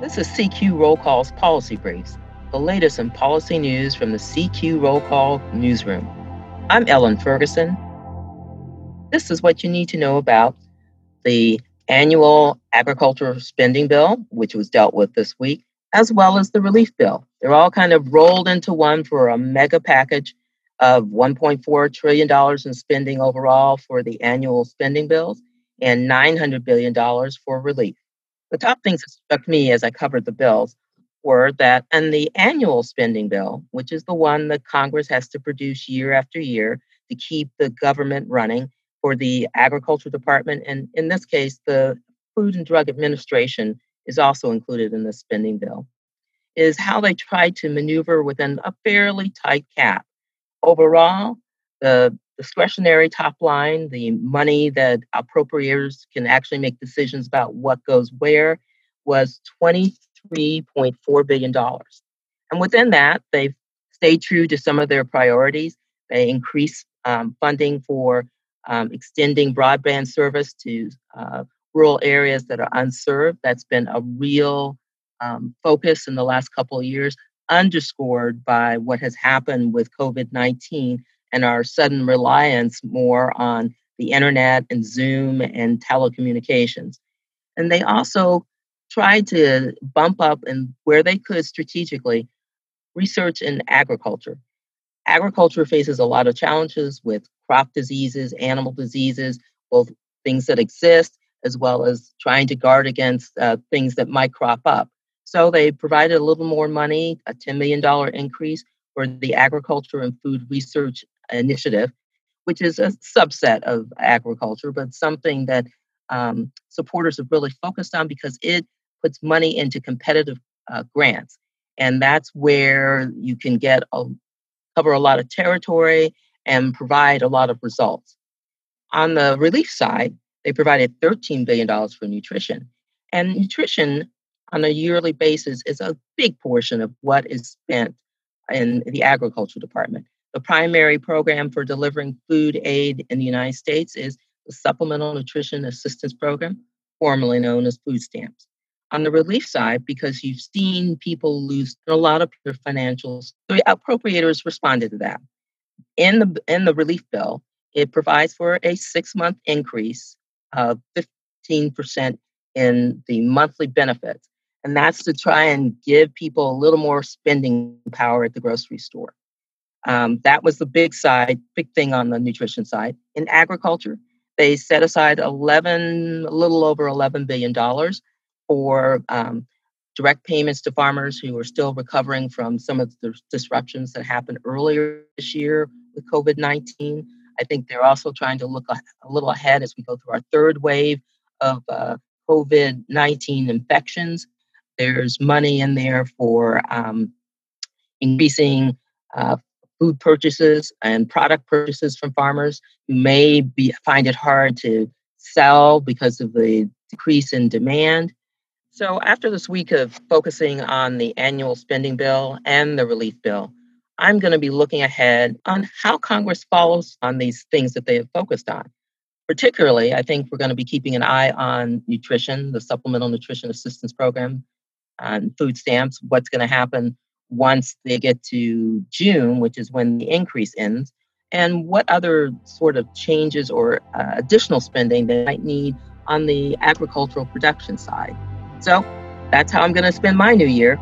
This is CQ Roll Call's Policy Briefs, the latest in policy news from the CQ Roll Call newsroom. I'm Ellen Ferguson. This is what you need to know about the annual agricultural spending bill, which was dealt with this week, as well as the relief bill. They're all kind of rolled into one for a mega package of $1.4 trillion in spending overall for the annual spending bills and $900 billion for relief. The top things that struck me as I covered the bills were that in the annual spending bill, which is the one that Congress has to produce year after year to keep the government running for the agriculture department, and in this case, the Food and Drug Administration is also included in the spending bill, is how they try to maneuver within a fairly tight cap. Overall, the discretionary top line, the money that appropriators can actually make decisions about what goes where, was $23.4 billion. And within that, they've stayed true to some of their priorities. They increased um, funding for um, extending broadband service to uh, rural areas that are unserved. That's been a real um, focus in the last couple of years, underscored by what has happened with COVID 19 and our sudden reliance more on the internet and Zoom and telecommunications. And they also tried to bump up and where they could strategically research in agriculture. Agriculture faces a lot of challenges with crop diseases, animal diseases, both things that exist as well as trying to guard against uh, things that might crop up. So they provided a little more money, a $10 million increase for the Agriculture and Food Research Initiative, which is a subset of agriculture, but something that um, supporters have really focused on because it puts money into competitive uh, grants. And that's where you can get a, cover a lot of territory and provide a lot of results. On the relief side, they provided $13 billion for nutrition. And nutrition on a yearly basis is a big portion of what is spent in the agriculture department. The primary program for delivering food aid in the United States is the Supplemental Nutrition Assistance Program, formerly known as food stamps. On the relief side, because you've seen people lose a lot of their financials, the appropriators responded to that. In the in the relief bill, it provides for a six month increase of 15% in the monthly benefits. And that's to try and give people a little more spending power at the grocery store. Um, that was the big side, big thing on the nutrition side. In agriculture, they set aside 11, a little over 11 billion dollars for um, direct payments to farmers who are still recovering from some of the disruptions that happened earlier this year with COVID 19. I think they're also trying to look a, a, little ahead as we go through our third wave of uh, COVID 19 infections. There's money in there for um, increasing uh, food purchases and product purchases from farmers may be, find it hard to sell because of the decrease in demand. So, after this week of focusing on the annual spending bill and the relief bill, I'm going to be looking ahead on how Congress follows on these things that they have focused on. Particularly, I think we're going to be keeping an eye on nutrition, the Supplemental Nutrition Assistance Program, and food stamps, what's going to happen once they get to June, which is when the increase ends, and what other sort of changes or uh, additional spending they might need on the agricultural production side. So that's how I'm going to spend my new year